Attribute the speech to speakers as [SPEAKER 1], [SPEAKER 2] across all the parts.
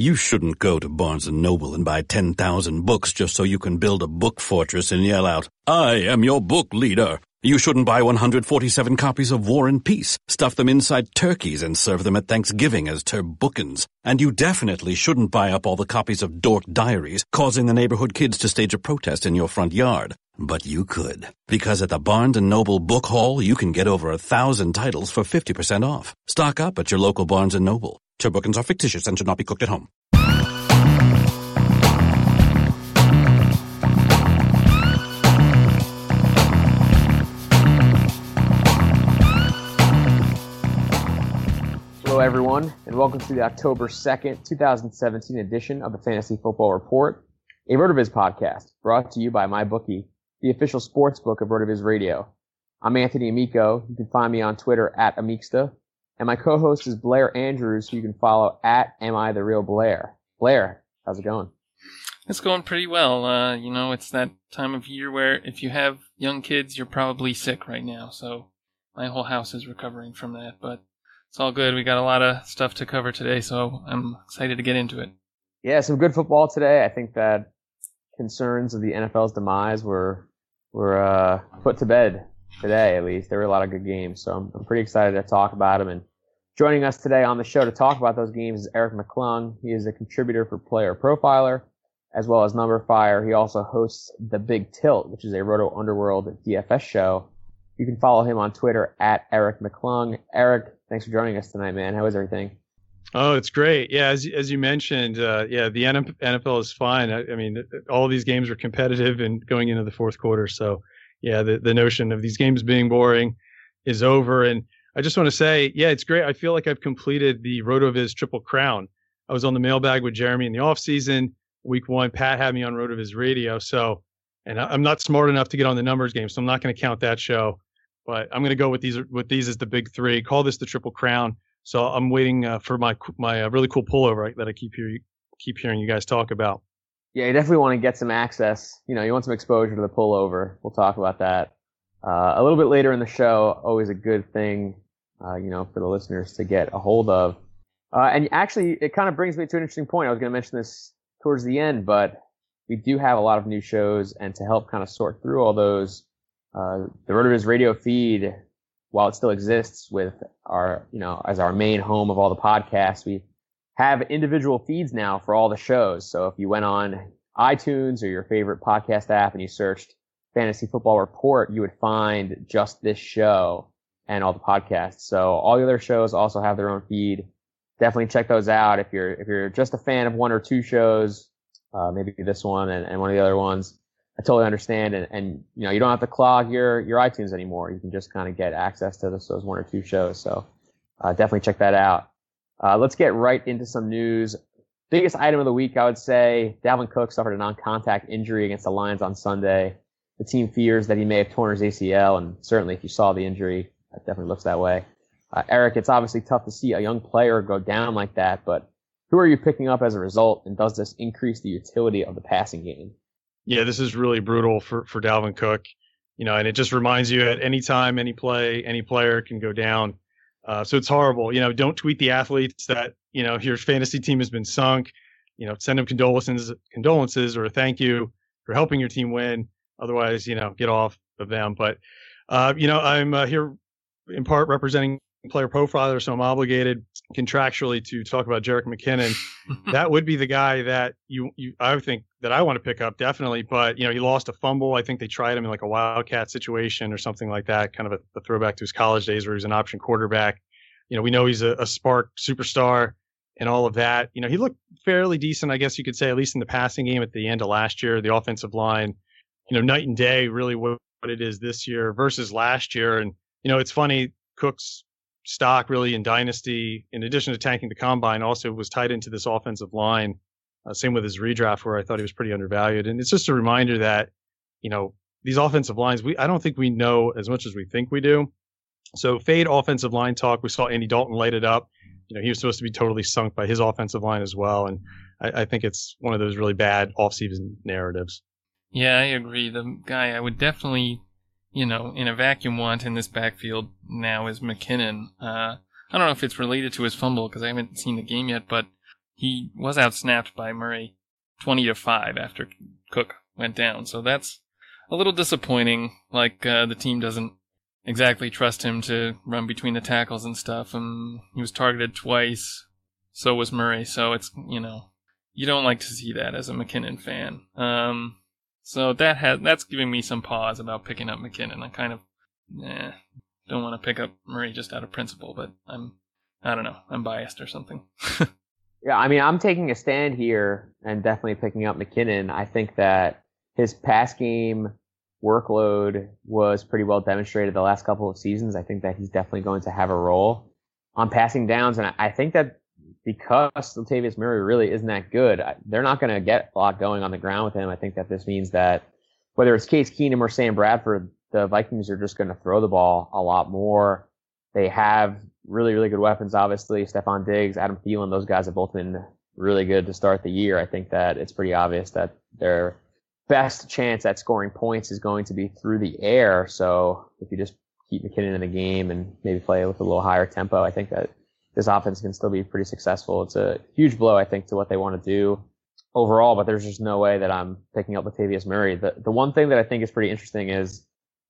[SPEAKER 1] You shouldn't go to Barnes & Noble and buy 10,000 books just so you can build a book fortress and yell out, I am your book leader. You shouldn't buy 147 copies of War and Peace, stuff them inside turkeys and serve them at Thanksgiving as turbookins. And you definitely shouldn't buy up all the copies of Dork Diaries, causing the neighborhood kids to stage a protest in your front yard. But you could. Because at the Barnes & Noble Book Haul, you can get over a thousand titles for 50% off. Stock up at your local Barnes & Noble. Turbookins are fictitious and should not be cooked at home.
[SPEAKER 2] Hello, everyone, and welcome to the October 2nd, 2017 edition of the Fantasy Football Report, a RotoViz podcast brought to you by MyBookie, the official sports book of RotoViz Radio. I'm Anthony Amico. You can find me on Twitter at Amixta, and my co-host is Blair Andrews, who you can follow at Am I the Real Blair. Blair, how's it going?
[SPEAKER 3] It's going pretty well. Uh, you know, it's that time of year where if you have young kids, you're probably sick right now. So my whole house is recovering from that, but it's all good. We got a lot of stuff to cover today, so I'm excited to get into it.
[SPEAKER 2] Yeah, some good football today. I think that concerns of the NFL's demise were were uh, put to bed today. At least there were a lot of good games, so I'm, I'm pretty excited to talk about them. And joining us today on the show to talk about those games is Eric McClung. He is a contributor for Player Profiler as well as Number Fire. He also hosts the Big Tilt, which is a Roto Underworld DFS show. You can follow him on Twitter at Eric McClung. Eric, thanks for joining us tonight, man. How is everything?
[SPEAKER 4] Oh, it's great. Yeah, as as you mentioned, uh, yeah, the NFL is fine. I, I, mean, all these games are competitive and going into the fourth quarter. So, yeah, the the notion of these games being boring is over. And I just want to say, yeah, it's great. I feel like I've completed the Rotoviz Triple Crown. I was on the mailbag with Jeremy in the off season. Week one, Pat had me on Rotoviz Radio. So, and I'm not smart enough to get on the numbers game, so I'm not going to count that show but I'm going to go with these with these as the big three. Call this the triple crown. So I'm waiting uh, for my my uh, really cool pullover that I keep hear, keep hearing you guys talk about.
[SPEAKER 2] Yeah, you definitely want to get some access. You know, you want some exposure to the pullover. We'll talk about that uh, a little bit later in the show. Always a good thing, uh, you know, for the listeners to get a hold of. Uh, and actually, it kind of brings me to an interesting point. I was going to mention this towards the end, but we do have a lot of new shows, and to help kind of sort through all those, uh, the RotoViz radio feed, while it still exists with our, you know, as our main home of all the podcasts, we have individual feeds now for all the shows. So if you went on iTunes or your favorite podcast app and you searched Fantasy Football Report, you would find just this show and all the podcasts. So all the other shows also have their own feed. Definitely check those out if you're if you're just a fan of one or two shows, uh, maybe this one and, and one of the other ones I totally understand. And, and you know, you don't have to clog your your iTunes anymore. You can just kind of get access to this, those one or two shows. So uh, definitely check that out. Uh, let's get right into some news. Biggest item of the week, I would say, Dalvin Cook suffered a non-contact injury against the Lions on Sunday. The team fears that he may have torn his ACL, and certainly if you saw the injury, it definitely looks that way. Uh, Eric, it's obviously tough to see a young player go down like that, but who are you picking up as a result, and does this increase the utility of the passing game?
[SPEAKER 4] Yeah, this is really brutal for, for Dalvin Cook. You know, and it just reminds you at any time, any play, any player can go down. Uh, so it's horrible. You know, don't tweet the athletes that, you know, your fantasy team has been sunk. You know, send them condolences, condolences or thank you for helping your team win. Otherwise, you know, get off of them. But, uh, you know, I'm uh, here in part representing player profiler, so I'm obligated contractually to talk about Jerick McKinnon. that would be the guy that you, you I would think that I want to pick up definitely. But you know, he lost a fumble. I think they tried him in like a wildcat situation or something like that, kind of a, a throwback to his college days where he was an option quarterback. You know, we know he's a, a SPARQ superstar and all of that. You know, he looked fairly decent, I guess you could say, at least in the passing game at the end of last year. The offensive line, you know, night and day, really what it is this year versus last year. And you know, it's funny. Cook's stock really in dynasty, in addition to tanking the combine, also was tied into this offensive line. Uh, same with his redraft, where I thought he was pretty undervalued. And it's just a reminder that, you know, these offensive lines, we I don't think we know as much as we think we do. So fade offensive line talk. We saw Andy Dalton light it up. You know, he was supposed to be totally sunk by his offensive line as well. And I, I think it's one of those really bad offseason narratives.
[SPEAKER 3] Yeah, I agree. The guy I would definitely you know, in a vacuum want in this backfield now is McKinnon. Uh, I don't know if it's related to his fumble because I haven't seen the game yet, but he was outsnapped by Murray 20 to 5 after Cook went down. So that's a little disappointing. Like, uh, the team doesn't exactly trust him to run between the tackles and stuff. And he was targeted twice. So was Murray. So it's, you know, you don't like to see that as a McKinnon fan. Um, so that has that's giving me some pause about picking up McKinnon. I kind of eh, don't want to pick up Murray just out of principle, but I'm I don't know, I'm biased or something.
[SPEAKER 2] yeah, I mean, I'm taking a stand here and definitely picking up McKinnon. I think that his pass game workload was pretty well demonstrated the last couple of seasons. I think that he's definitely going to have a role on passing downs, and I think that because Latavius Murray really isn't that good, they're not going to get a lot going on the ground with him. I think that this means that whether it's Case Keenum or Sam Bradford, the Vikings are just going to throw the ball a lot more. They have really, really good weapons, obviously. Stefon Diggs, Adam Thielen, those guys have both been really good to start the year. I think that it's pretty obvious that their best chance at scoring points is going to be through the air. So if you just keep McKinnon in the game and maybe play with a little higher tempo, I think that this offense can still be pretty successful. It's a huge blow, I think, to what they want to do overall, but there's just no way that I'm picking up Latavius Murray. The, the one thing that I think is pretty interesting is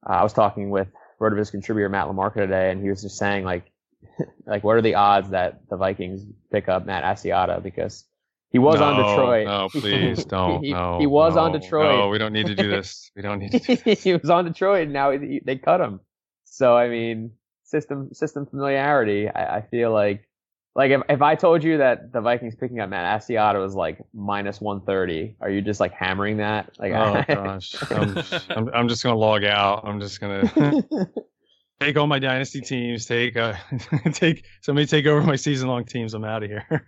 [SPEAKER 2] uh, I was talking with Rotoviz contributor Matt LaMarca today, and he was just saying, like, like what are the odds that the Vikings pick up Matt Asiata because he was
[SPEAKER 4] no,
[SPEAKER 2] on Detroit.
[SPEAKER 4] No, please don't.
[SPEAKER 2] he,
[SPEAKER 4] no,
[SPEAKER 2] he was
[SPEAKER 4] no,
[SPEAKER 2] on Detroit.
[SPEAKER 4] No, we don't need to do this. We don't need to. Do this.
[SPEAKER 2] he was on Detroit, and now he, they cut him. So I mean, system system familiarity. I, I feel like like if, if I told you that the Vikings picking up Matt Asiata was like minus one thirty, are you just like hammering that? Like
[SPEAKER 4] oh gosh, I'm, I'm, I'm just gonna log out. I'm just gonna take all my dynasty teams. Take uh, take somebody take over my season long teams. I'm out of here.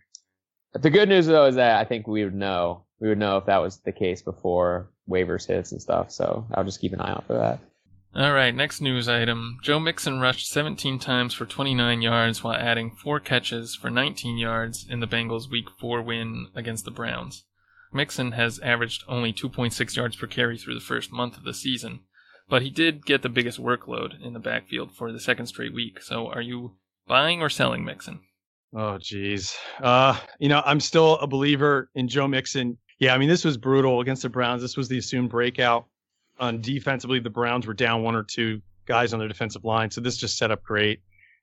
[SPEAKER 2] the good news though is that I think we would know. We would know if that was the case before waivers hits and stuff. So I'll just keep an eye out for that.
[SPEAKER 3] All right, next news item. Joe Mixon rushed 17 times for 29 yards while adding four catches for 19 yards in the Bengals' Week 4 win against the Browns. Mixon has averaged only 2.6 yards per carry through the first month of the season, but he did get the biggest workload in the backfield for the second straight week. So, are you buying or selling Mixon?
[SPEAKER 4] Oh, geez. Uh, you know, I'm still a believer in Joe Mixon. Yeah, I mean, this was brutal against the Browns. This was the assumed breakout on defensively, the Browns were down one or two guys on their defensive line, so this just set up great.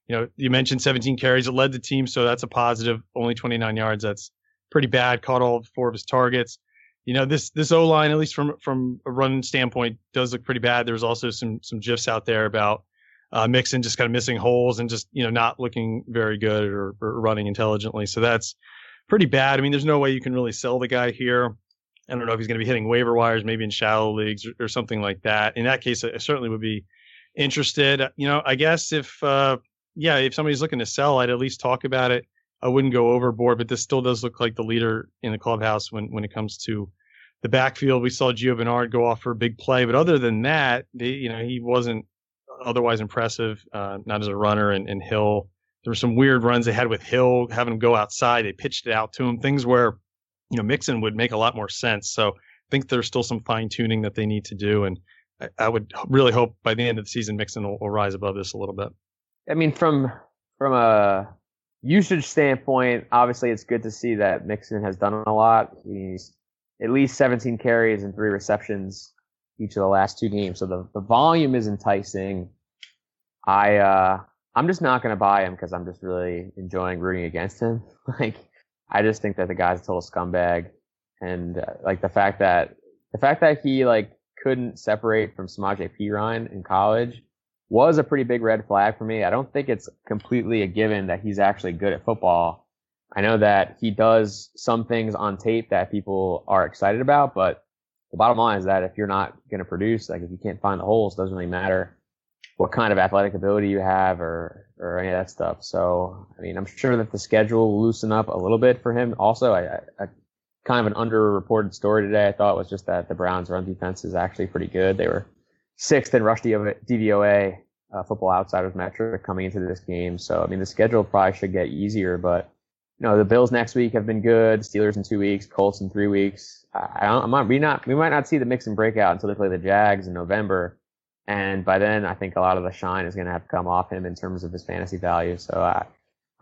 [SPEAKER 4] You know, you mentioned 17 carries. It led the team, so that's a positive. Only 29 yards. That's pretty bad. Caught all four of his targets. You know, this this O line, at least from from a run standpoint, does look pretty bad. There's also some some gifs out there about uh, Mixon just kind of missing holes and just you know not looking very good or, or running intelligently. So that's pretty bad. I mean, there's no way you can really sell the guy here. I don't know if he's going to be hitting waiver wires, maybe in shallow leagues or, or, something like that. In that case, I certainly would be interested. You know, I guess if uh, yeah, if somebody's looking to sell, I'd at least talk about it. I wouldn't go overboard, but this still does look like the leader in the clubhouse when when it comes to the backfield. We saw Gio Bernard go off for a big play, but other than that, they, you know, he wasn't otherwise impressive, uh, not as a runner. And, and Hill, there were some weird runs they had with Hill, having him go outside. They pitched it out to him, things where, you know, Mixon would make a lot more sense. So I think there's still some fine tuning that they need to do. And I, I, would really hope by the end of the season, Mixon will, will rise above this a little bit.
[SPEAKER 2] I mean, from, from a usage standpoint, obviously it's good to see that Mixon has done a lot. He's at least 17 carries and three receptions each of the last two games. So the, the volume is enticing. I uh, I'm just not to buy him because I'm just really enjoying rooting against him. like I just think that the guy's a total scumbag, and uh, like the fact that the fact that he like couldn't separate from Samaje Perine in college was a pretty big red flag for me. I don't think it's completely a given that he's actually good at football. I know that he does some things on tape that people are excited about, but the bottom line is that if you're not going to produce, like if you can't find the holes, doesn't really matter what kind of athletic ability you have or or any of that stuff. So I mean, I'm sure that the schedule will loosen up a little bit for him. Also, I, I, kind of an underreported story today. I thought was just that the Browns' run defense is actually pretty good. They were sixth in rush DVOA, uh, Football Outsiders metric coming into this game. So I mean, the schedule probably should get easier, but you know, the Bills next week have been good. Steelers in two weeks, Colts in three weeks. I, I am not, we not, we might not see the Mixon breakout until they play the Jags in November. And by then, I think a lot of the shine is going to have come off him in terms of his fantasy value. So I,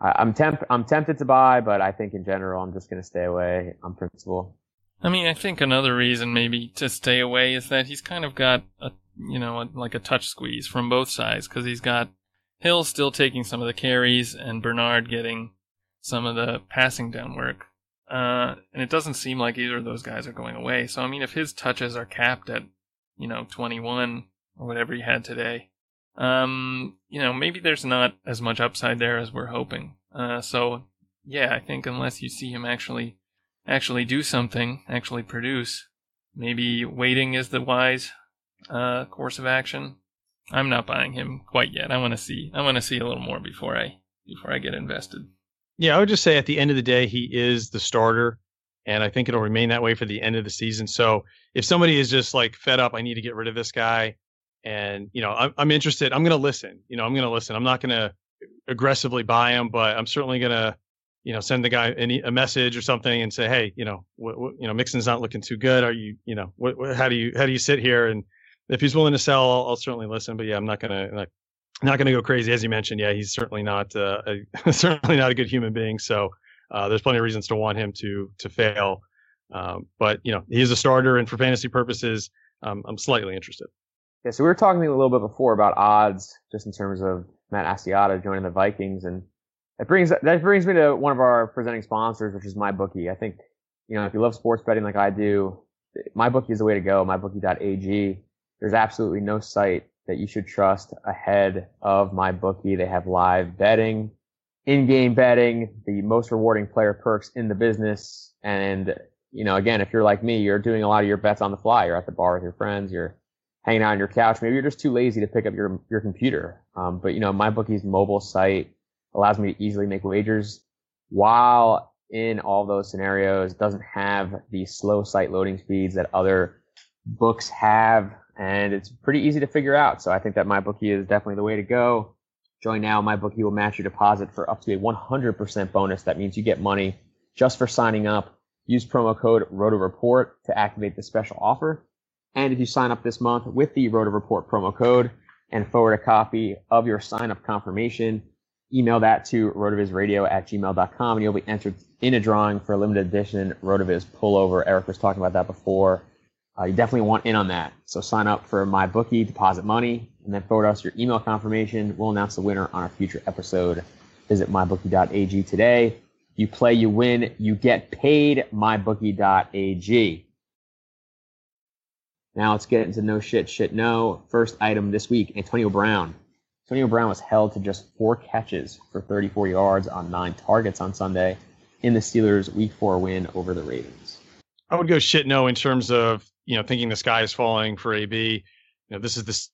[SPEAKER 2] I am temp, I'm tempted to buy, but I think in general, I'm just going to stay away on principle.
[SPEAKER 3] I mean, I think another reason maybe to stay away is that he's kind of got a, you know, a, like a touch squeeze from both sides because he's got Hill still taking some of the carries and Bernard getting some of the passing down work. Uh, and it doesn't seem like either of those guys are going away. So, I mean, if his touches are capped at, you know, 21 or whatever he had today, um, you know, maybe there's not as much upside there as we're hoping. Uh, so, yeah, I think unless you see him actually, actually do something, actually produce, maybe waiting is the wise, uh, course of action. I'm not buying him quite yet. I want to see, I want to see a little more before I, before I get invested.
[SPEAKER 4] Yeah, I would just say at the end of the day, he is the starter, and I think it'll remain that way for the end of the season. So if somebody is just like fed up, I need to get rid of this guy, and you know, I'm, I'm interested. I'm going to listen. You know, I'm going to listen. I'm not going to aggressively buy him, but I'm certainly going to, you know, send the guy any, a message or something and say, hey, you know, what, what, you know, Mixon's not looking too good. Are you, you know, what, what, how do you, how do you sit here? And if he's willing to sell, I'll, I'll certainly listen. But yeah, I'm not going to not going to go crazy as you mentioned. Yeah, he's certainly not uh, a, certainly not a good human being. So uh, there's plenty of reasons to want him to to fail. Um, but you know, he's a starter, and for fantasy purposes, um, I'm slightly interested.
[SPEAKER 2] Yeah, so we were talking a little bit before about odds, just in terms of Matt Asiata joining the Vikings, and that brings that brings me to one of our presenting sponsors, which is MyBookie. I think you know if you love sports betting like I do, MyBookie is the way to go. MyBookie.ag. There's absolutely no site that you should trust ahead of my bookie. They have live betting, in-game betting, the most rewarding player perks in the business. And, you know, again, if you're like me, you're doing a lot of your bets on the fly. You're at the bar with your friends. You're hanging out on your couch. Maybe you're just too lazy to pick up your, your computer. Um, but, you know, my bookie's mobile site allows me to easily make wagers while in all those scenarios doesn't have the slow site loading speeds that other books have and it's pretty easy to figure out. So I think that MyBookie is definitely the way to go. Join now. MyBookie will match your deposit for up to a 100% bonus. That means you get money just for signing up. Use promo code RotoReport to activate the special offer. And if you sign up this month with the RotoReport promo code and forward a copy of your sign up confirmation, email that to rotovizradio at gmail.com and you'll be entered in a drawing for a limited edition Rotoviz pullover. Eric was talking about that before. Uh, you definitely want in on that. So sign up for my bookie, deposit money, and then forward us your email confirmation. We'll announce the winner on a future episode. Visit mybookie.ag today. You play, you win, you get paid. Mybookie.ag. Now let's get into no shit, shit no. First item this week Antonio Brown. Antonio Brown was held to just four catches for 34 yards on nine targets on Sunday in the Steelers' Week 4 win over the Ravens.
[SPEAKER 4] I would go shit no in terms of you know thinking the sky is falling for AB. You know, this is this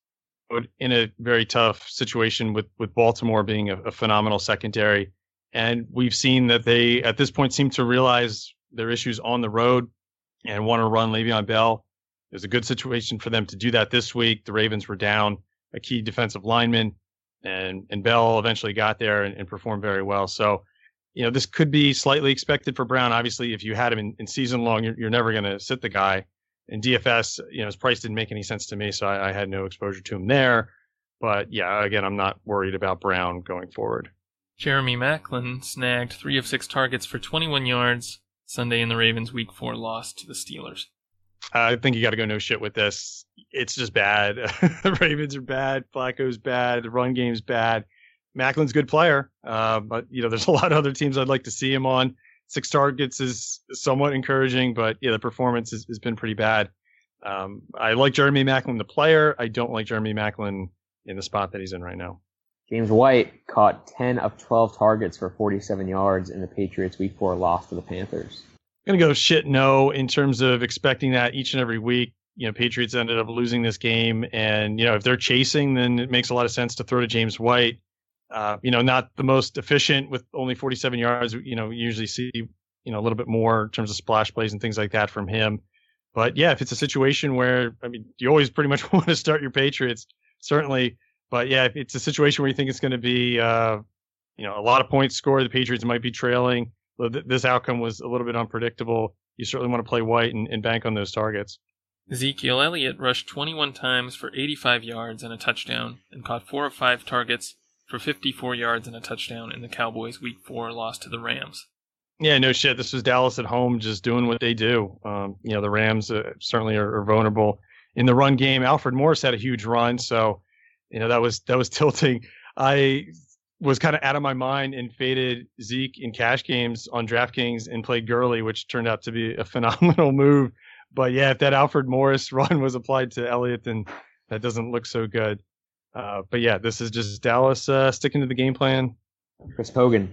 [SPEAKER 4] in a very tough situation with with Baltimore being a, a phenomenal secondary, and we've seen that they at this point seem to realize their issues on the road and want to run Le'Veon Bell. There's a good situation for them to do that this week. The Ravens were down a key defensive lineman, and and Bell eventually got there and, and performed very well. So, you know, this could be slightly expected for Brown. Obviously, if you had him in, in season long, you're, you're never going to sit the guy. In DFS, you know, his price didn't make any sense to me, so I, I had no exposure to him there. But yeah, again, I'm not worried about Brown going forward.
[SPEAKER 3] Jeremy Maclin snagged three of six targets for 21 yards Sunday in the Ravens' Week Four loss to the Steelers.
[SPEAKER 4] I think you got to go no shit with this. It's just bad. the Ravens are bad. Flacco's bad. The run game's bad. Maclin's good player, uh, but you know there's a lot of other teams I'd like to see him on. Six targets is somewhat encouraging, but yeah, the performance has, has been pretty bad. Um, I like Jeremy Maclin, the player. I don't like Jeremy Maclin in the spot that he's in right now.
[SPEAKER 2] James White caught 10 of 12 targets for 47 yards in the Patriots' Week 4 loss to the Panthers.
[SPEAKER 4] I'm going to go shit no in terms of expecting that each and every week. You know, Patriots ended up losing this game. And, you know, if they're chasing, then it makes a lot of sense to throw to James White. Uh, you know, not the most efficient with only 47 yards. You know, usually see, you know, a little bit more in terms of splash plays and things like that from him. But yeah, if it's a situation where, I mean, you always pretty much want to start your Patriots, certainly but yeah, if it's a situation where you think it's going to be, uh, you know, a lot of points scored, the Patriots might be trailing. This outcome was a little bit unpredictable. You certainly want to play white and, and bank on those targets.
[SPEAKER 3] Ezekiel Elliott rushed 21 times for 85 yards and a touchdown, and caught four of five targets for 54 yards and a touchdown in the Cowboys' Week 4 loss to the Rams.
[SPEAKER 4] Yeah, no shit. This was Dallas at home just doing what they do. Um, you know, the Rams uh, certainly are, are vulnerable in the run game. Alfred Morris had a huge run, so you know that was that was tilting. I was kind of out of my mind and faded Zeke in cash games on DraftKings and played Gurley, which turned out to be a phenomenal move. But yeah, if that Alfred Morris run was applied to Elliott, then that doesn't look so good. Uh, but yeah, this is just Dallas uh, sticking to the game plan.
[SPEAKER 2] Chris Hogan,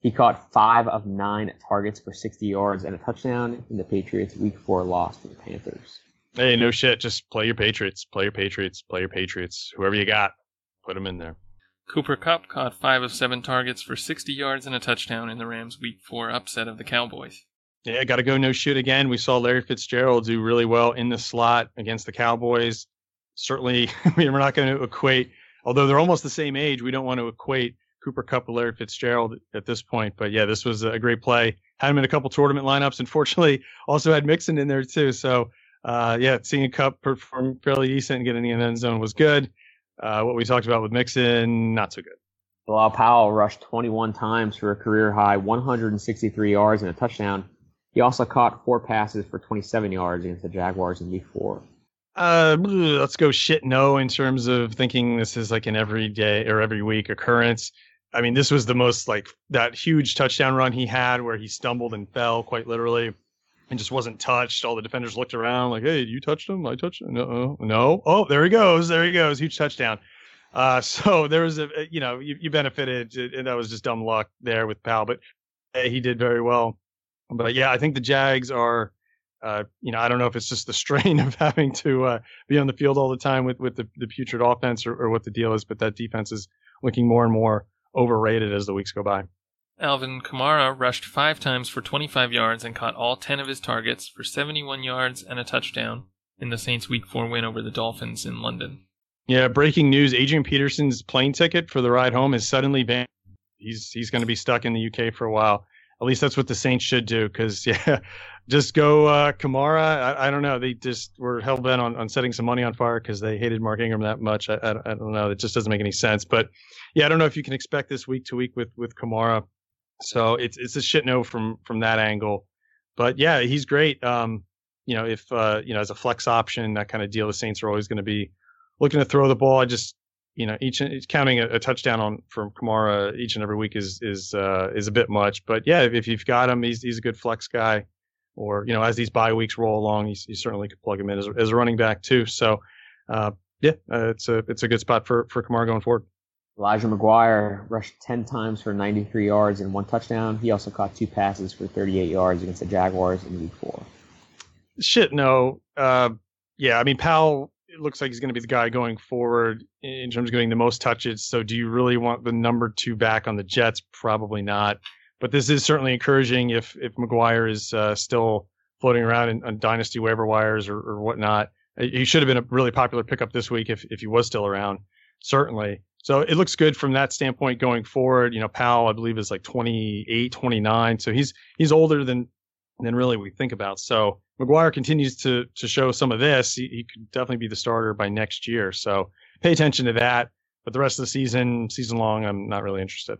[SPEAKER 2] he caught five of nine targets for 60 yards and a touchdown in the Patriots' Week Four loss to the Panthers.
[SPEAKER 4] Hey, no shit. Just play your Patriots. Play your Patriots. Play your Patriots. Whoever you got, put them in there.
[SPEAKER 3] Cooper Kupp caught five of seven targets for 60 yards and a touchdown in the Rams' Week 4 upset of the Cowboys.
[SPEAKER 4] Yeah, got to go no shit again. We saw Larry Fitzgerald do really well in the slot against the Cowboys. Certainly, we're not going to equate, although they're almost the same age, we don't want to equate Cooper Kupp with Larry Fitzgerald at this point. But yeah, this was a great play. Had him in a couple tournament lineups. Unfortunately, also had Mixon in there too. So uh, yeah, seeing Kupp perform fairly decent and getting in the end zone was good. Uh, what we talked about with Mixon, not so good.
[SPEAKER 2] Bilal Powell rushed 21 times for a career high 163 yards and a touchdown. He also caught four passes for 27 yards against the Jaguars in Week Four.
[SPEAKER 4] Uh, let's go shit no in terms of thinking this is like an everyday or every week occurrence. I mean, this was the most like that huge touchdown run he had where he stumbled and fell quite literally and just wasn't touched. All the defenders looked around like, "Hey, you touched him? I touched him? No, no. Oh, there he goes. There he goes. Huge touchdown." Uh, so there was a, you know, you, you benefited, and that was just dumb luck there with Powell, but he did very well. But yeah, I think the Jags are, uh, you know, I don't know if it's just the strain of having to uh, be on the field all the time with with the, the putrid offense or, or what the deal is, but that defense is looking more and more overrated as the weeks go by.
[SPEAKER 3] Alvin Kamara rushed five times for 25 yards and caught all 10 of his targets for 71 yards and a touchdown in the Saints' Week 4 win over the Dolphins in London.
[SPEAKER 4] Yeah, breaking news: Adrian Peterson's plane ticket for the ride home is suddenly banned. He's he's going to be stuck in the UK for a while. At least that's what the Saints should do. Because yeah, just go uh, Kamara. I, I, don't know. They just were hell bent on, on setting some money on fire because they hated Mark Ingram that much. I, I, I don't know. It just doesn't make any sense. But yeah, I don't know if you can expect this week to week with with Kamara. So it's it's a shit no from from that angle. But yeah, he's great. Um, you know, if uh, you know, as a flex option, that kind of deal, the Saints are always going to be looking to throw the ball. I just you know, each counting a, a, touchdown on from Kamara each and every week is is uh, is a bit much. But yeah, if, if, you've got him, he's he's a good flex guy. Or you know, as these bye weeks roll along, you, you certainly could plug him in as, as a running back too. So uh, yeah, uh, it's a it's a good spot for for Kamara going forward.
[SPEAKER 2] Elijah McGuire rushed 10 times for 93 yards and one touchdown. He also caught two passes for 38 yards against the Jaguars in week four.
[SPEAKER 4] shit, no. Uh, yeah, I mean Powell. It looks like he's going to be the guy going forward in terms of getting the most touches. So, do you really want the number two back on the Jets? Probably not. But this is certainly encouraging if if McGuire is uh, still floating around in, on dynasty waiver wires or, or whatnot. Uh, he should have been a really popular pickup this week if if he was still around. Certainly. So it looks good from that standpoint going forward. You know, Powell, I believe, is like 28, 29. So he's he's older than than really we think about. So McGuire continues to to show some of this. He, he could definitely be the starter by next year. So pay attention to that. But the rest of the season, season long, I'm not really interested.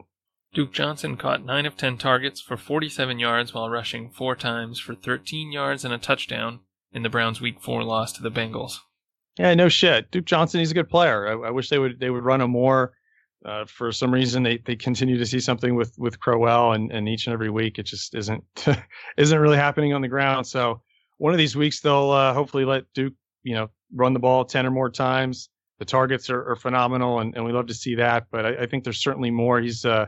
[SPEAKER 3] Duke Johnson caught 9 of 10 targets for 47 yards while rushing four times for 13 yards and a touchdown in the Browns' Week 4 loss to the Bengals.
[SPEAKER 4] Yeah, no shit. Duke Johnson, he's a good player. I, I wish they would they would run him more. Uh, for some reason, they, they continue to see something with with Crowell, and, and each and every week it just isn't isn't really happening on the ground. So one of these weeks they'll uh, hopefully let Duke you know run the ball ten or more times. The targets are, are phenomenal, and, and we love to see that. But I, I think there's certainly more. He's uh,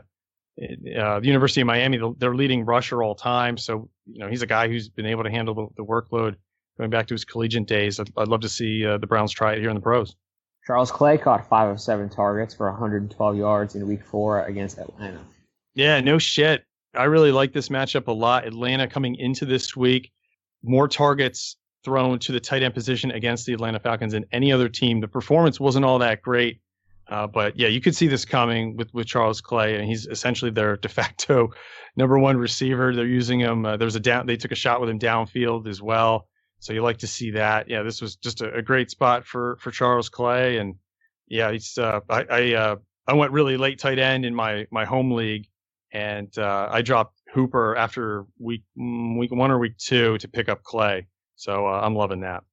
[SPEAKER 4] uh, the University of Miami, their leading rusher all time. So you know he's a guy who's been able to handle the, the workload going back to his collegiate days. I'd, I'd love to see uh, the Browns try it here in the pros.
[SPEAKER 2] Charles Clay caught five of seven targets for 112 yards in Week Four against Atlanta.
[SPEAKER 4] Yeah, no shit. I really like this matchup a lot. Atlanta coming into this week, more targets thrown to the tight end position against the Atlanta Falcons than any other team. The performance wasn't all that great, uh, but yeah, you could see this coming with with Charles Clay, and he's essentially their de facto number one receiver. They're using him. Uh, there's a down. They took a shot with him downfield as well. So you like to see that. Yeah, this was just a, a great spot for for Charles Clay, and yeah, he's. Uh, I I, uh, I went really late tight end in my my home league, and uh, I dropped Hooper after week mm, week one or week two to pick up Clay. So uh, I'm loving that.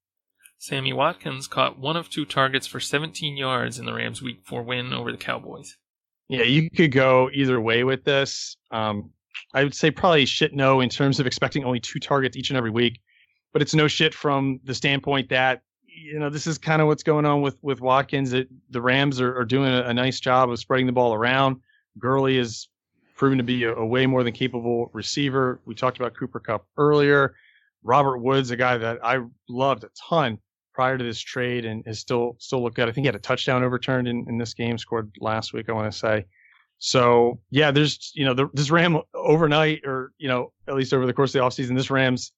[SPEAKER 3] Sammy Watkins caught one of two targets for 17 yards in the Rams' Week Four win over the Cowboys.
[SPEAKER 4] Yeah, you could go either way with this. Um, I would say probably shit no in terms of expecting only two targets each and every week but it's no shit from the standpoint that you know this is kind of what's going on with with Watkins. That the Rams are, are doing a, a, nice job of spreading the ball around. Gurley is proven to be a, a, way more than capable receiver. We talked about Cooper Kupp earlier. Robert Woods, a guy that I loved a ton prior to this trade, and is still still looked good. I think he had a touchdown overturned in, in this game, scored last week. I want to say. So yeah, there's you know the, this Ram overnight, or you know at least over the course of the offseason, this Rams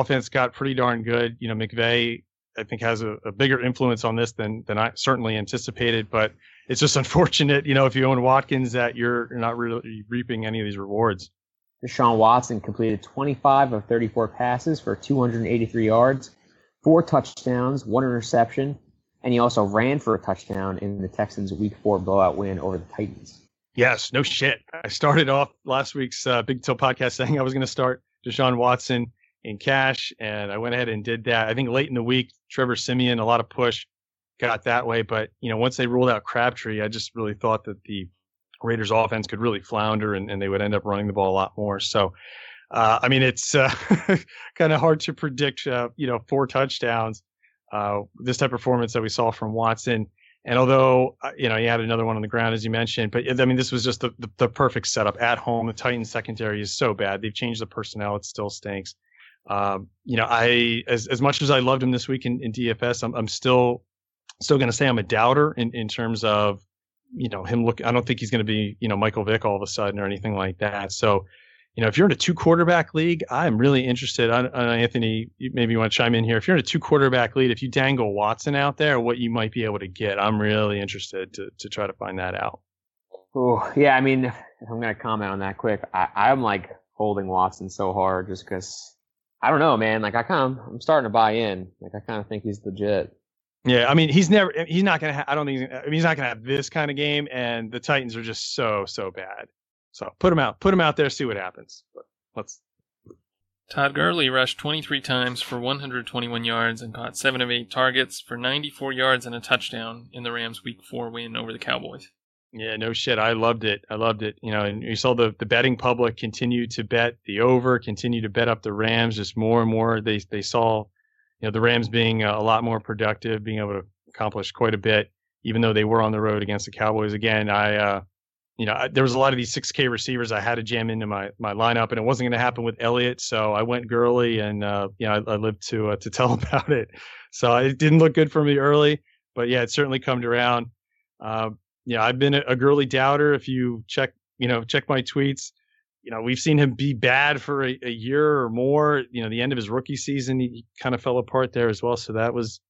[SPEAKER 4] offense got pretty darn good. You know, McVay, I think, has a, a, bigger influence on this than than I certainly anticipated. But it's just unfortunate, you know, if you own Watkins, that you're, you're not really reaping any of these rewards.
[SPEAKER 2] Deshaun Watson completed 25 of 34 passes for 283 yards, four touchdowns, one interception, and he also ran for a touchdown in the Texans' Week Four blowout win over the Titans.
[SPEAKER 4] Yes, no shit. I started off last week's uh, Big Tilt podcast saying I was going to start Deshaun Watson in cash, and I went ahead and did that. I think late in the week, Trevor Siemian, a lot of push got that way, but you know, once they ruled out Crabtree, I just really thought that the Raiders offense could really flounder and, and they would end up running the ball a lot more. So, uh, I mean, it's uh, kind of hard to predict, uh, you know, four touchdowns, uh, this type of performance that we saw from Watson. And although, uh, you know, he had another one on the ground, as you mentioned, but I mean, this was just the, the, the perfect setup at home. The Titans secondary is so bad. They've changed the personnel. It still stinks. Um, you know, I as as much as I loved him this week in, in DFS, I'm I'm still still going to say I'm a doubter in in terms of you know him look. I don't think he's going to be you know Michael Vick all of a sudden or anything like that. So. You know, if you're in a two quarterback league, I'm really interested. I, Anthony, maybe you want to chime in here. If you're in a two quarterback league, if you dangle Watson out there, what you might be able to get, I'm really interested to to try to find that out.
[SPEAKER 2] Oh yeah, I mean, I'm going to comment on that quick. I, I'm like holding Watson so hard just because I don't know, man. Like I kind of, I'm starting to buy in. Like I kind of think he's legit.
[SPEAKER 4] Yeah, I mean, he's never, he's not gonna. Ha- I don't think he's, I mean, he's not gonna have this kind of game, and the Titans are just so, so bad. So put him out, put him out there, see what happens. But let's.
[SPEAKER 3] Todd Gurley rushed 23 times for 121 yards and caught seven of eight targets for 94 yards and a touchdown in the Rams' Week Four win over the Cowboys.
[SPEAKER 4] Yeah, no shit. I loved it. I loved it. You know, and you saw the the betting public continue to bet the over, continue to bet up the Rams. Just more and more, they they saw, you know, the Rams being a lot more productive, being able to accomplish quite a bit, even though they were on the road against the Cowboys. Again, I uh, you know, there was a lot of these 6K receivers I had to jam into my my lineup, and it wasn't going to happen with Elliott. So I went Gurley, and uh, you know, I, I lived to uh, to tell about it. So it didn't look good for me early, but yeah, it certainly come around. Uh, yeah, I've been a, Gurley doubter. If you check, you know, check my tweets, you know, we've seen him be bad for a, a year or more. You know, the end of his rookie season, he, he kind of fell apart there as well. So that was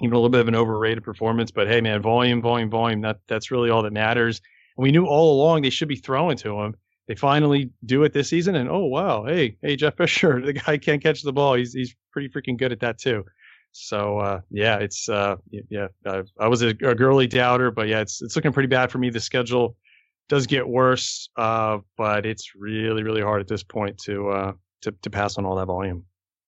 [SPEAKER 4] even a little bit of an overrated performance. But hey, man, volume, volume, volume. That that's really all that matters. And we knew all along they should be throwing to him. They finally do it this season, and oh wow, hey, hey, Jeff Fisher, the guy can't catch the ball. He's he's pretty freaking good at that too. So uh, yeah, it's uh, yeah. I, I was a, a Gurley doubter, but yeah, it's it's looking pretty bad for me. The schedule does get worse, uh, but it's really really hard at this point to uh, to to pass on all that volume.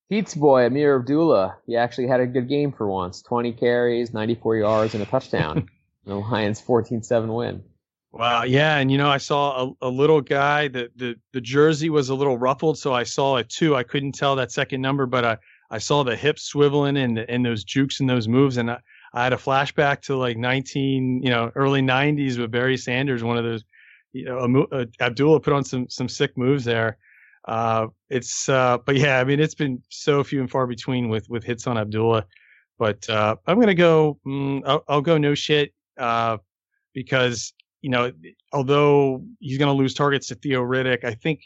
[SPEAKER 2] Heats boy Ameer Abdullah, he actually had a good game for once. 20 carries, 94 yards, and a touchdown. the Lions 14-7 win.
[SPEAKER 4] Wow, yeah, and you know I saw a, a little guy. The, the the jersey was a little ruffled, so I saw it too. I couldn't tell that second number, but I I saw the hips swiveling and and those jukes and those moves, and I, I had a flashback to like 19, you know, early 90s with Barry Sanders, one of those. You know, uh, Abdullah put on some some sick moves there. Uh, it's uh, but yeah, I mean it's been so few and far between with with hits on Abdullah. But uh, I'm gonna go. Mm, I'll, I'll, go no shit uh, because you know although he's gonna lose targets to Theo Riddick, I think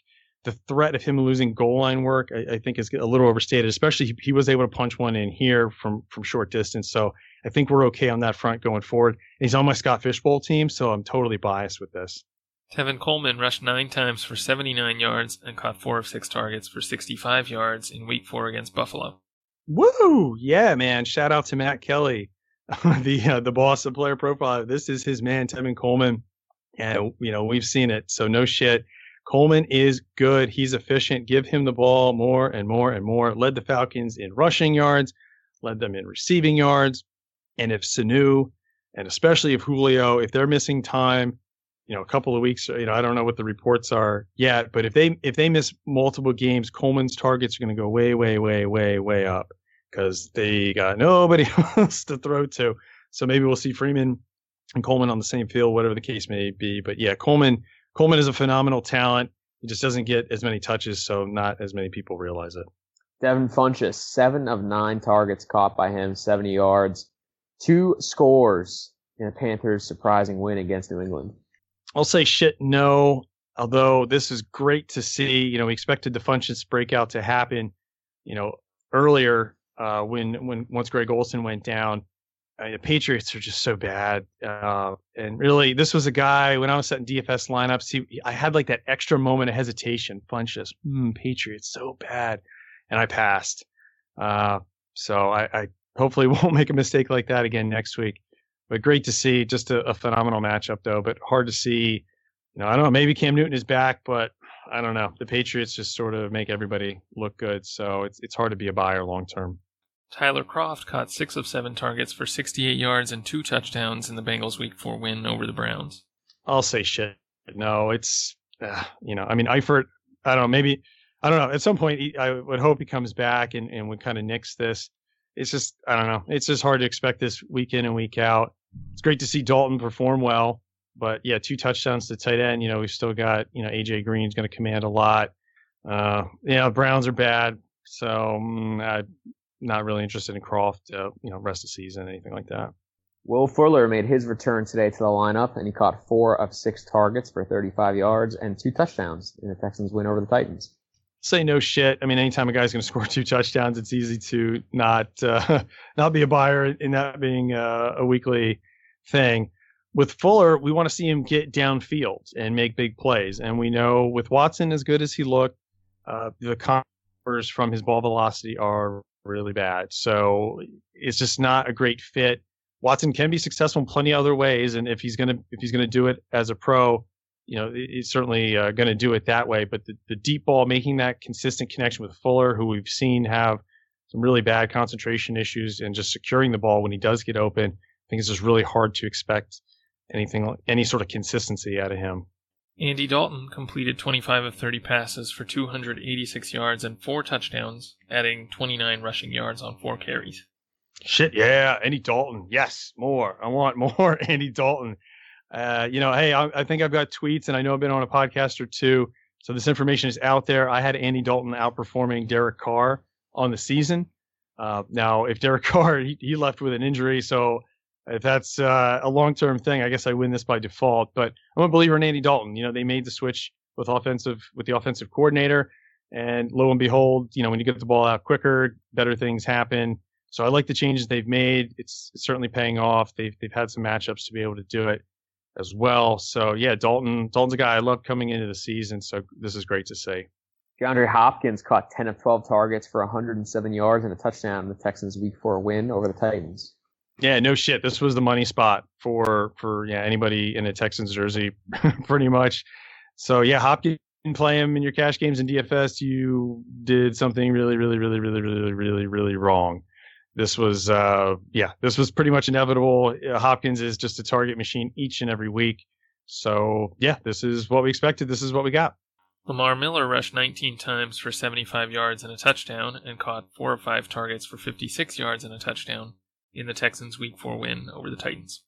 [SPEAKER 4] the threat of him losing goal line work, I, I think, is a little overstated. Especially he, he, was able to punch one in here from from short distance. So I think we're okay on that front going forward. And he's on my Scott Fishbowl team, so I'm totally biased with this.
[SPEAKER 3] Tevin Coleman rushed nine times for 79 yards and caught four of six targets for 65 yards in Week Four against Buffalo.
[SPEAKER 4] Woo! Yeah, man! Shout out to Matt Kelly, the uh, the boss of Player Profiler. This is his man, Tevin Coleman, and you know we've seen it. So no shit. Coleman is good. He's efficient. Give him the ball more and more and more. Led the Falcons in rushing yards, led them in receiving yards. And if Sanu, and especially if Julio, if they're missing time, you know, a couple of weeks, you know, I don't know what the reports are yet, but if they if they miss multiple games, Coleman's targets are going to go way, way, way, way, way up because they got nobody else to throw to. So maybe we'll see Freeman and Coleman on the same field, whatever the case may be. But yeah, Coleman Coleman is a phenomenal talent. He just doesn't get as many touches, so not as many people realize it.
[SPEAKER 2] Devin Funchess, seven of nine targets caught by him, 70 yards, two scores in a Panthers surprising win against New England.
[SPEAKER 4] I'll say shit no, although this is great to see. You know, we expected the Funchess breakout to happen, you know, earlier uh, when when once Greg Olsen went down. I mean, the Patriots are just so bad. Uh, and really, this was a guy when I was setting DFS lineups. He, I had like that extra moment of hesitation. Funchess, mm, Patriots, so bad, and I passed. Uh, so I, I, hopefully won't make a mistake like that again next week. But great to see, just a, a phenomenal matchup though. But hard to see. You know, I don't know. Maybe Cam Newton is back, but I don't know. The Patriots just sort of make everybody look good, so it's it's hard to be a buyer long term.
[SPEAKER 3] Tyler Kroft caught six of seven targets for 68 yards and two touchdowns in the Bengals' Week 4 win over the Browns.
[SPEAKER 4] I'll say shit. No, it's, uh, you know, I mean, Eifert, I don't know, maybe, I don't know. At some point, he, I would hope he comes back and, and would kind of nix this. It's just, I don't know. It's just hard to expect this week in and week out. It's great to see Dalton perform well, but yeah, two touchdowns to tight end. You know, we've still got, you know, AJ Green's going to command a lot. Uh, yeah, Browns are bad. So mm, I, not really interested in Kroft, uh, you know, rest of the season, anything like that.
[SPEAKER 2] Will Fuller made his return today to the lineup, and he caught four of six targets for 35 yards and two touchdowns in the Texans' win over the Titans.
[SPEAKER 4] Say no shit. I mean, anytime a guy's going to score two touchdowns, it's easy to not uh, not be a buyer in that being uh, a weekly thing. With Fuller, we want to see him get downfield and make big plays, and we know with Watson, as good as he looked, uh, the numbers from his ball velocity are really bad. So it's just not a great fit. Watson can be successful in plenty of other ways, and if he's gonna if he's gonna do it as a pro, you know, he's certainly uh, to do it that way. But the, the deep ball, making that consistent connection with Fuller, who we've seen have some really bad concentration issues, and just securing the ball when he does get open, I think it's just really hard to expect anything, any sort of consistency out of him.
[SPEAKER 3] Andy Dalton completed 25 of 30 passes for 286 yards and four touchdowns, adding 29 rushing yards on four carries.
[SPEAKER 4] Shit, yeah, Andy Dalton. Yes, more. I want more Andy Dalton. Uh, you know, hey, I, I, think I've got tweets, and I know I've been on a podcast or two, so this information is out there. I had Andy Dalton outperforming Derek Carr on the season. Uh, now, if Derek Carr he, he, left with an injury, so if that's uh, a long-term thing, I guess I win this by default. But I'm a believer in Andy Dalton. You know, they made the switch with offensive with the offensive coordinator, and lo and behold, you know, when you get the ball out quicker, better things happen. So I like the changes they've made. It's, it's certainly paying off. They've they've had some matchups to be able to do it as well. So yeah, Dalton Dalton's a guy I love coming into the season. So this is great to see.
[SPEAKER 2] DeAndre Hopkins caught 10 of 12 targets for 107 yards and a touchdown in the Texans' Week Four win over the Titans.
[SPEAKER 4] Yeah, no shit. This was the money spot for for yeah anybody in a Texans jersey, pretty much. So yeah, Hopkins play him in your cash games in DFS. You did something really, really, really, really, really, really, really wrong. This was uh yeah, this was pretty much inevitable. Hopkins is just a target machine each and every week. So yeah, this is what we expected. This is what we got.
[SPEAKER 3] Lamar Miller rushed 19 times for 75 yards and a touchdown and caught four or five targets for 56 yards and a touchdown in the Texans' Week Four win over the Titans.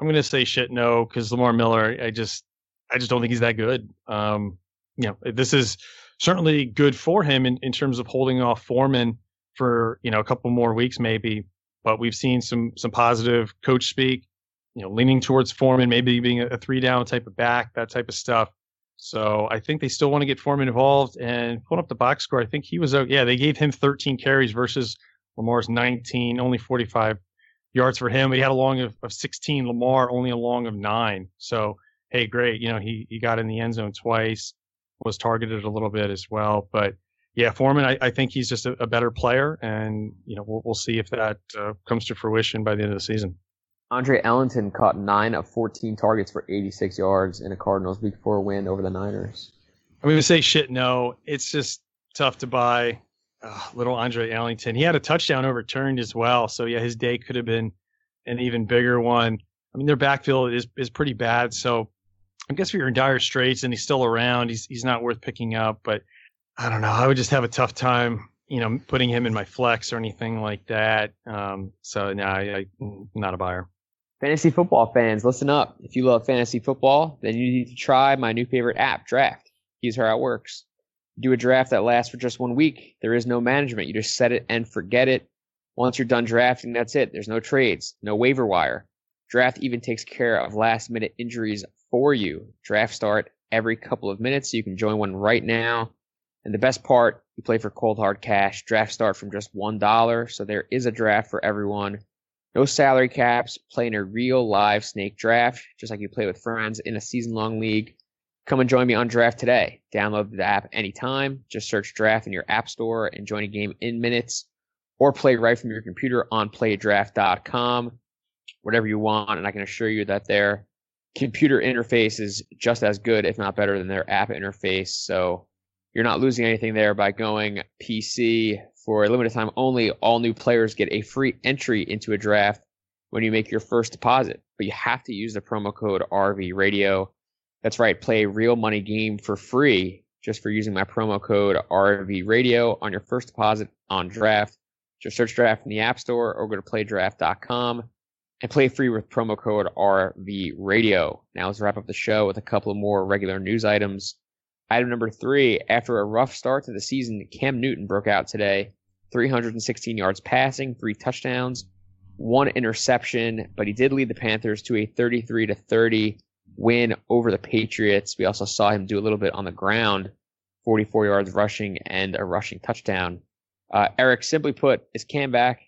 [SPEAKER 4] I'm going to say shit no because Lamar Miller, I just, I just don't think he's that good. Um, you know, this is certainly good for him in, in terms of holding off Foreman for you know a couple more weeks maybe. But we've seen some some positive coach speak, you know, leaning towards Foreman, maybe being a, three down type of back, that type of stuff. So I think they still want to get Foreman involved and put up the box score. I think he was out. Yeah, they gave him 13 carries versus Lamar's 19, only 45 yards for him. But he had a long of, of 16. Lamar only a long of nine. So hey, great. You know, he he got in the end zone twice, was targeted a little bit as well. But yeah, Foreman, I, I think he's just a, a, better player, and you know we'll we'll see if that uh, comes to fruition by the end of the season.
[SPEAKER 2] Andre Ellington caught nine of 14 targets for 86 yards in a Cardinals Week Four win over the Niners.
[SPEAKER 4] I'm going to say shit. No, it's just tough to buy. Uh, little Andre Ellington. He had a touchdown overturned as well, so yeah, his day could have been an even bigger one. I mean, their backfield is is pretty bad, so I guess you're in dire straits and he's still around, he's he's not worth picking up. But I don't know. I would just have a tough time, you know, putting him in my flex or anything like that. Um, so no, I, I'm not a buyer.
[SPEAKER 2] Fantasy football fans, listen up. If you love fantasy football, then you need to try my new favorite app, Draft. Here's how it works. Do a draft that lasts for just one week. There is no management. You just set it and forget it. Once you're done drafting, that's it. There's no trades, no waiver wire. Draft even takes care of last minute injuries for you. Draft start every couple of minutes, so you can join one right now. And the best part, you play for cold hard cash. Draft start from just $1, so there is a draft for everyone. No salary caps, play in a real live snake draft, just like you play with friends in a season long league. Come and join me on draft today. Download the app anytime. Just search draft in your app store and join a game in minutes or play right from your computer on playdraft.com. Whatever you want. And I can assure you that their computer interface is just as good, if not better than their app interface. So you're not losing anything there by going PC for a limited time only. All new players get a free entry into a draft when you make your first deposit, but you have to use the promo code RV Radio. That's right, play a real money game for free just for using my promo code RV Radio on your first deposit on draft. Just search draft in the App Store or go to playdraft.com and play free with promo code RV Radio. Now let's wrap up the show with a couple of more regular news items. Item number three, after a rough start to the season, Cam Newton broke out today. 316 yards passing, three touchdowns, one interception, but he did lead the Panthers to a 33 to 30 win over the Patriots. We also saw him do a little bit on the ground, 44 yards rushing and a rushing touchdown. Uh, Eric, simply put, is Cam back?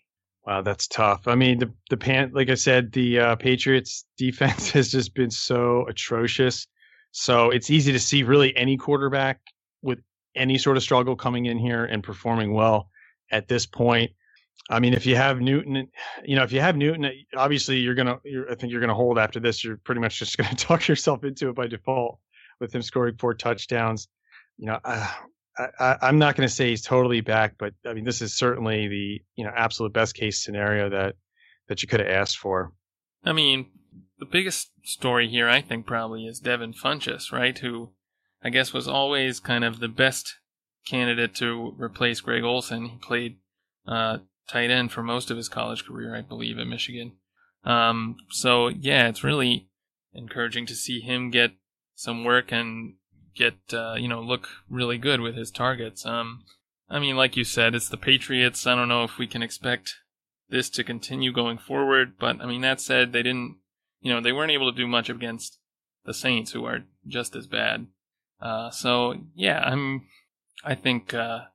[SPEAKER 4] Wow, that's tough. I mean, the the pan, like I said, the uh, Patriots defense has just been so atrocious. So it's easy to see really any quarterback with any sort of struggle coming in here and performing well at this point. I mean, if you have Newton, you know, if you have Newton, obviously you're gonna. You're, I think you're gonna hold after this. You're pretty much just gonna talk yourself into it by default with him scoring four touchdowns. You know, uh, I, am not to say he's totally back, but I mean, this is certainly the you know absolute best case scenario that that you could have asked for.
[SPEAKER 3] I mean, the biggest story here, I think, probably is Devin Funchess, right? Who I guess was always kind of the best candidate to replace Greg Olsen. He played uh, tight end for most of his college career, I believe, at Michigan. Um, so yeah, it's really encouraging to see him get some work and get uh, you know look really good with his targets. Um, I mean, like you said, it's the Patriots. I don't know if we can expect this to continue going forward, but I mean that said, they didn't, you know, they weren't able to do much against the Saints, who are just as bad. Uh, so yeah, I'm, I think uh,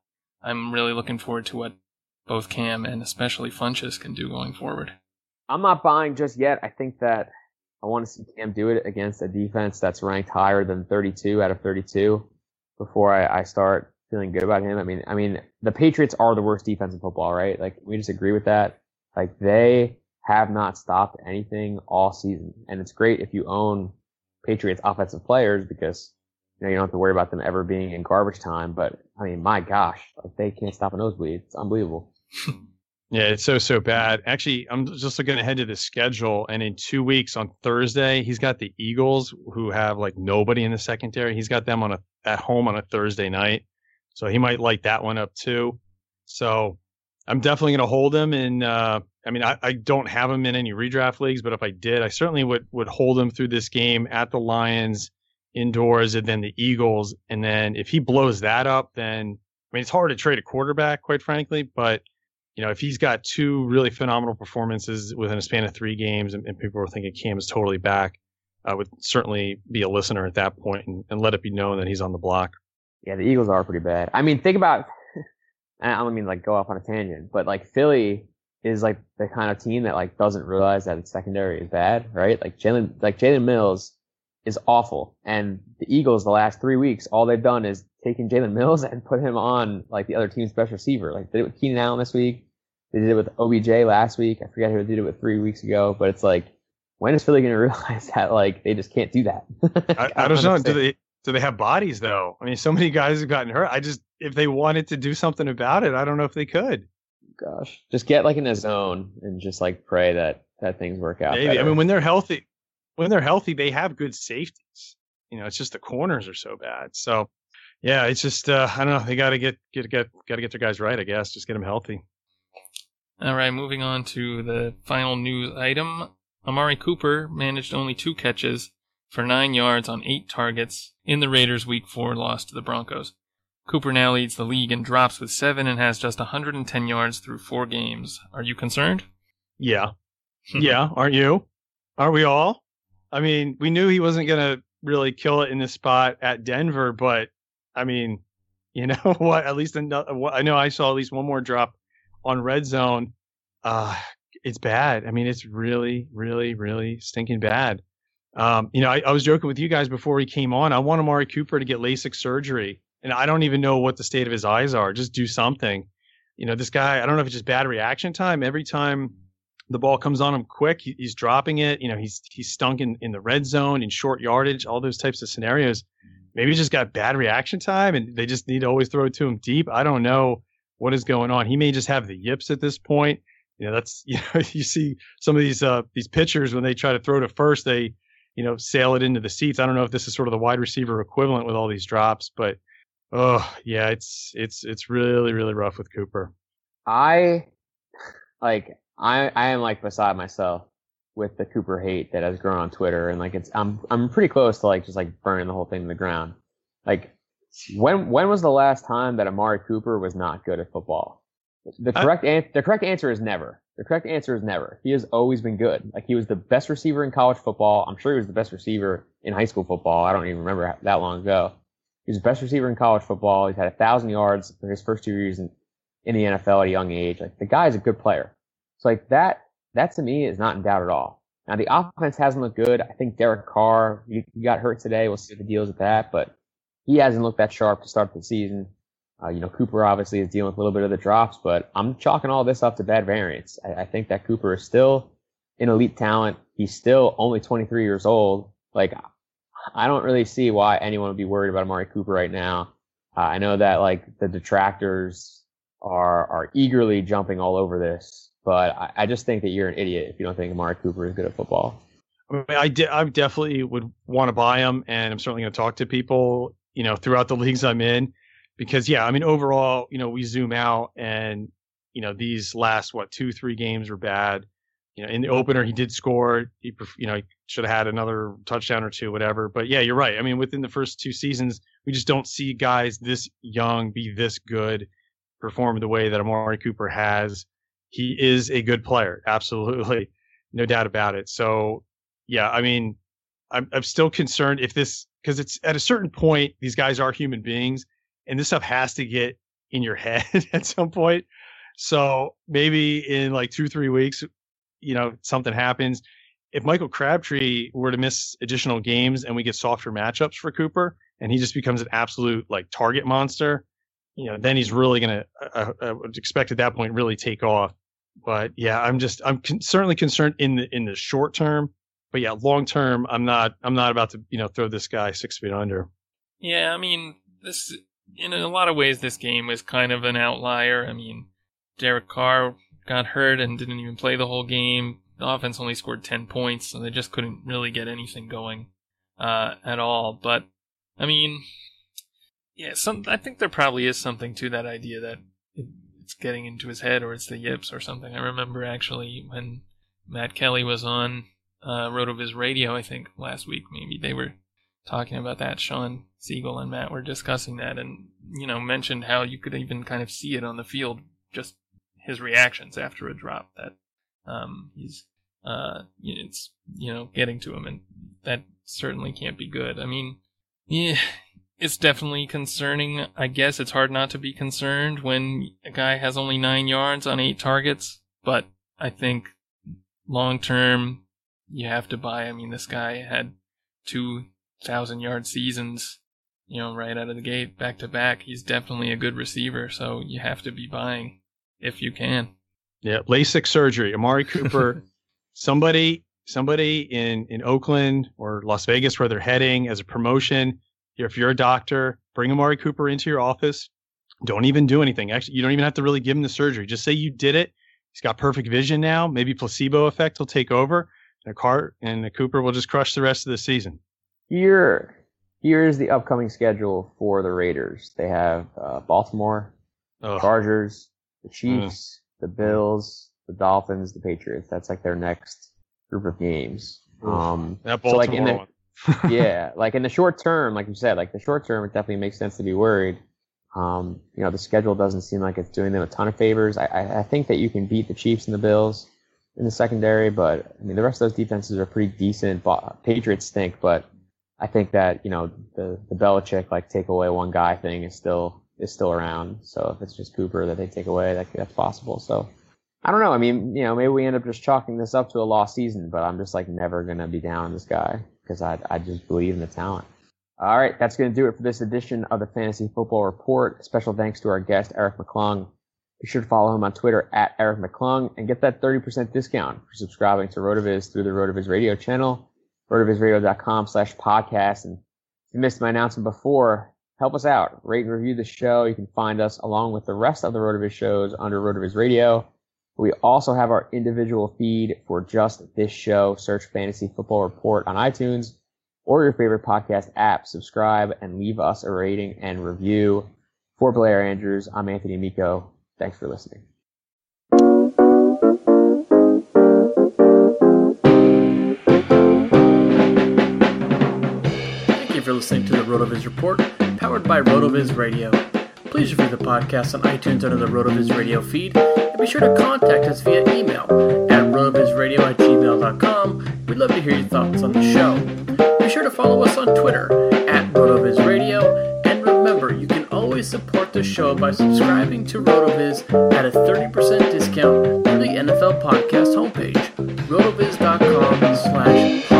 [SPEAKER 3] I'm really looking forward to what both Cam and especially Funchess can do going forward.
[SPEAKER 2] I'm not buying just yet. I think that I want to see Cam do it against a defense that's ranked higher than 32 out of 32 before I, I start feeling good about him. I mean, I mean, the Patriots are the worst defense in football, right? Like, we just agree with that. Like, they have not stopped anything all season. And it's great if you own Patriots offensive players because, you know, you don't have to worry about them ever being in garbage time. But, I mean, my gosh, like, they can't stop a nosebleed. It's unbelievable.
[SPEAKER 4] Yeah, it's so so bad. Actually, I'm just looking ahead to the schedule, and in two weeks on Thursday, he's got the Eagles, who have like nobody in the secondary. He's got them on a at home on a Thursday night, so he might light that one up too. So I'm definitely going to hold him. And uh, I mean, I, I don't have him in any redraft leagues, but if I did, I certainly would would hold him through this game at the Lions indoors, and then the Eagles. And then if he blows that up, then I mean, it's hard to trade a quarterback, quite frankly, but you know, if he's got two really phenomenal performances within a span of three games and, and people are thinking Cam is totally back, I would certainly be a listener at that point and, and let it be known that he's on the block.
[SPEAKER 2] Yeah, the Eagles are pretty bad. I mean, think about, I don't mean like go off on a tangent, but like Philly is like the kind of team that like doesn't realize that its secondary is bad, right? Like Jalen, like Jalen Mills is awful. And the Eagles, the last three weeks, all they've done is taken Jalen Mills and put him on like the other team's best receiver. Like they did it with Keenan Allen this week. They did it with OBJ last week. I forget who they did it with three weeks ago, but it's like, when is Philly going to realize that like they just can't do that?
[SPEAKER 4] I, I, don't know. Do they do they have bodies though? I mean, so many guys have gotten hurt. I just if they wanted to do something about it, I don't know if they could.
[SPEAKER 2] Gosh, just get like in a zone and just like pray that that things work out.
[SPEAKER 4] Maybe. Better. I mean, when they're healthy, when they're healthy, they have good safeties. You know, it's just the corners are so bad. So, yeah, it's just uh, I don't know. They got to get get get got to get their guys right. I guess just get them healthy.
[SPEAKER 3] All right, moving on to the final news item. Amari Cooper managed only two catches for nine yards on eight targets in the Raiders' Week 4 loss to the Broncos. Cooper now leads the league in drops with seven and has just 110 yards through four games. Are you concerned?
[SPEAKER 4] Yeah. yeah, aren't you? Aren't we all? I mean, we knew he wasn't going to really kill it in this spot at Denver, but I mean, you know what? At least I know I saw at least one more drop on red zone, uh, it's bad. I mean, it's really, really, really stinking bad. Um, you know, I, I, was joking with you guys before he came on. I want Amari Cooper to get LASIK surgery, and I don't even know what the state of his eyes are. Just do something. You know, this guy. I don't know if it's just bad reaction time. Every time the ball comes on him quick, he, he's dropping it. You know, he's he's stunk in, in the red zone, in short yardage, all those types of scenarios. Maybe he just got bad reaction time, and they just need to always throw it to him deep. I don't know what is going on. He may just have the yips at this point. You know, that's you know, you see some of these uh these pitchers when they try to throw to first, they you know sail it into the seats. I don't know if this is sort of the wide receiver equivalent with all these drops, but oh yeah, it's it's it's really really rough with Cooper.
[SPEAKER 2] I like I I am like beside myself with the Cooper hate that has grown on Twitter, and like it's I'm I'm pretty close to like just like burning the whole thing to the ground. Like when when was the last time that Amari Cooper was not good at football? The uh, correct an- the correct answer is never. The correct answer is never. He has always been good. Like he was the best receiver in college football. I'm sure he was the best receiver in high school football. I don't even remember that long ago. He was the best receiver in college football. He's had a thousand yards for his first two years in, in the NFL at a young age. Like the guy is a good player. So like that that to me is not in doubt at all. Now the offense hasn't looked good. I think Derek Carr he, got hurt today. We'll see what the deal is with that, but he hasn't looked that sharp to start the season. Uh, you know, Cooper obviously is dealing with a little bit of the drops, but I'm chalking all this up to bad variance. I, I think that Cooper is still an elite talent. He's still only 23 years old. Like, I don't really see why anyone would be worried about Amari Cooper right now. Uh, I know that like the detractors are are eagerly jumping all over this, but I, I just think that you're an idiot if you don't think Amari Cooper is good at football.
[SPEAKER 4] I, mean, I, de- I definitely would want to buy him, and I'm certainly going to talk to people you know, throughout the leagues I'm in. Because yeah, I mean, overall, you know, we zoom out and, you know, these last what two, three games were bad. You know, in the opener he did score. He, you know, he should have had another touchdown or two, whatever. But yeah, you're right. I mean, within the first two seasons, we just don't see guys this young be this good, perform the way that Amari Cooper has. He is a good player, absolutely, no doubt about it. So yeah, I mean, I'm I'm still concerned if this because it's at a certain point these guys are human beings, and this stuff has to get in your head at some point. So maybe in like two three weeks, you know, something happens if Michael Crabtree were to miss additional games and we get softer matchups for Cooper and he just becomes an absolute like target monster, you know, then he's really going to, uh, uh, would expect at that point really take off. But yeah, I'm just, I'm con- certainly concerned in the, in the short term. But yeah, long term, I'm not, I'm not about to, you know, throw this guy six feet under.
[SPEAKER 3] Yeah, I mean, this, in a lot of ways, this game was kind of an outlier. I mean, Derek Carr got hurt and didn't even play the whole game the offense only scored 10 points, so they just couldn't really get anything going uh, at all. But, I mean, yeah, some I think there probably is something to that idea that it's getting into his head or it's the yips or something. I remember actually when Matt Kelley was on uh, RotoViz Radio, I think last week, maybe they were talking about that. Shawn Siegele and Matt were discussing that and, you know, mentioned how you could even kind of see it on the field, just his reactions after a drop that um, he's uh, it's you know getting to him, and that certainly can't be good. I mean, yeah, it's definitely concerning. I guess it's hard not to be concerned when a guy has only nine yards on eight targets, but I think long term you have to buy. I mean, this guy had two thousand yard seasons, you know, right out of the gate, back to back. He's definitely a good receiver, so you have to be buying if you can.
[SPEAKER 4] Yeah, LASIK surgery. Amari Cooper somebody somebody in in Oakland or Las Vegas where they're heading as a promotion. If you're a doctor, bring Amari Cooper into your office. Don't even do anything. Actually, you don't even have to really give him the surgery. Just say you did it. He's got perfect vision now. Maybe placebo effect will take over. And a car and a Cooper will just crush the rest of the season.
[SPEAKER 2] Here, here is the upcoming schedule for the Raiders. They have uh, Baltimore, Ugh. Chargers, the Chiefs, mm. the Bills, the Dolphins, the Patriots. That's like their next group of games. Um,
[SPEAKER 4] that Baltimore so like in
[SPEAKER 2] the, yeah, like in the short term, like you said, like the short term, it definitely makes sense to be worried. Um, you know, the schedule doesn't seem like it's doing them a ton of favors. I, I think that you can beat the Chiefs and the Bills in the secondary, but I mean, the rest of those defenses are pretty decent. Patriots stink, but I think that you know the the Belichick like take away one guy thing is still is still around. So if it's just Cooper that they take away, that that's possible. So I don't know. I mean, you know, maybe we end up just chalking this up to a lost season, but I'm just like never gonna be down on this guy because I I just believe in the talent. All right, that's gonna do it for this edition of the Fantasy Football Report. Special thanks to our guest Eric McClung. Be sure to follow him on Twitter at Eric McClung and get that 30% discount for subscribing to RotoViz through the RotoViz Radio channel, rotovizradio.com slash podcast. And if you missed my announcement before, help us out. Rate and review the show. You can find us along with the rest of the RotoViz shows under RotoViz Radio we also have our individual feed for just this show. Search Fantasy Football Report on iTunes or your favorite podcast app. Subscribe and leave us a rating and review. For Blair Andrews, I'm Anthony Amico. Thanks for listening.
[SPEAKER 5] Thank you for listening to the RotoViz Report, powered by RotoViz Radio. Please review the podcast on iTunes under the RotoViz Radio feed and be sure to contact us via email at rotovizradio at gmail.com. We'd love to hear your thoughts on the show. Be sure to follow us on Twitter at rotovizradio. And remember, you can always support the show by subscribing to RotoViz at a 30% discount through the NFL Podcast homepage, rotoviz.com slash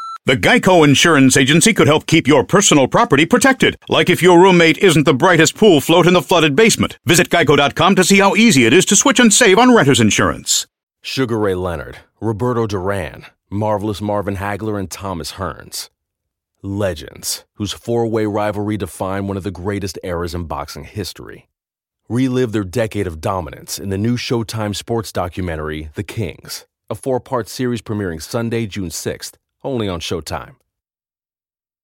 [SPEAKER 6] The Geico Insurance Agency could help keep your personal property protected, like if your roommate isn't the brightest pool float in the flooded basement. Visit geico.com to see how easy it is to switch and save on renter's insurance.
[SPEAKER 7] Sugar Ray Leonard, Roberto Duran, Marvelous Marvin Hagler, and Thomas Hearns. Legends, whose four way rivalry defined one of the greatest eras in boxing history. Relive their decade of dominance in the new Showtime sports documentary, The Kings, a four part series premiering Sunday, June 6th, only on Showtime.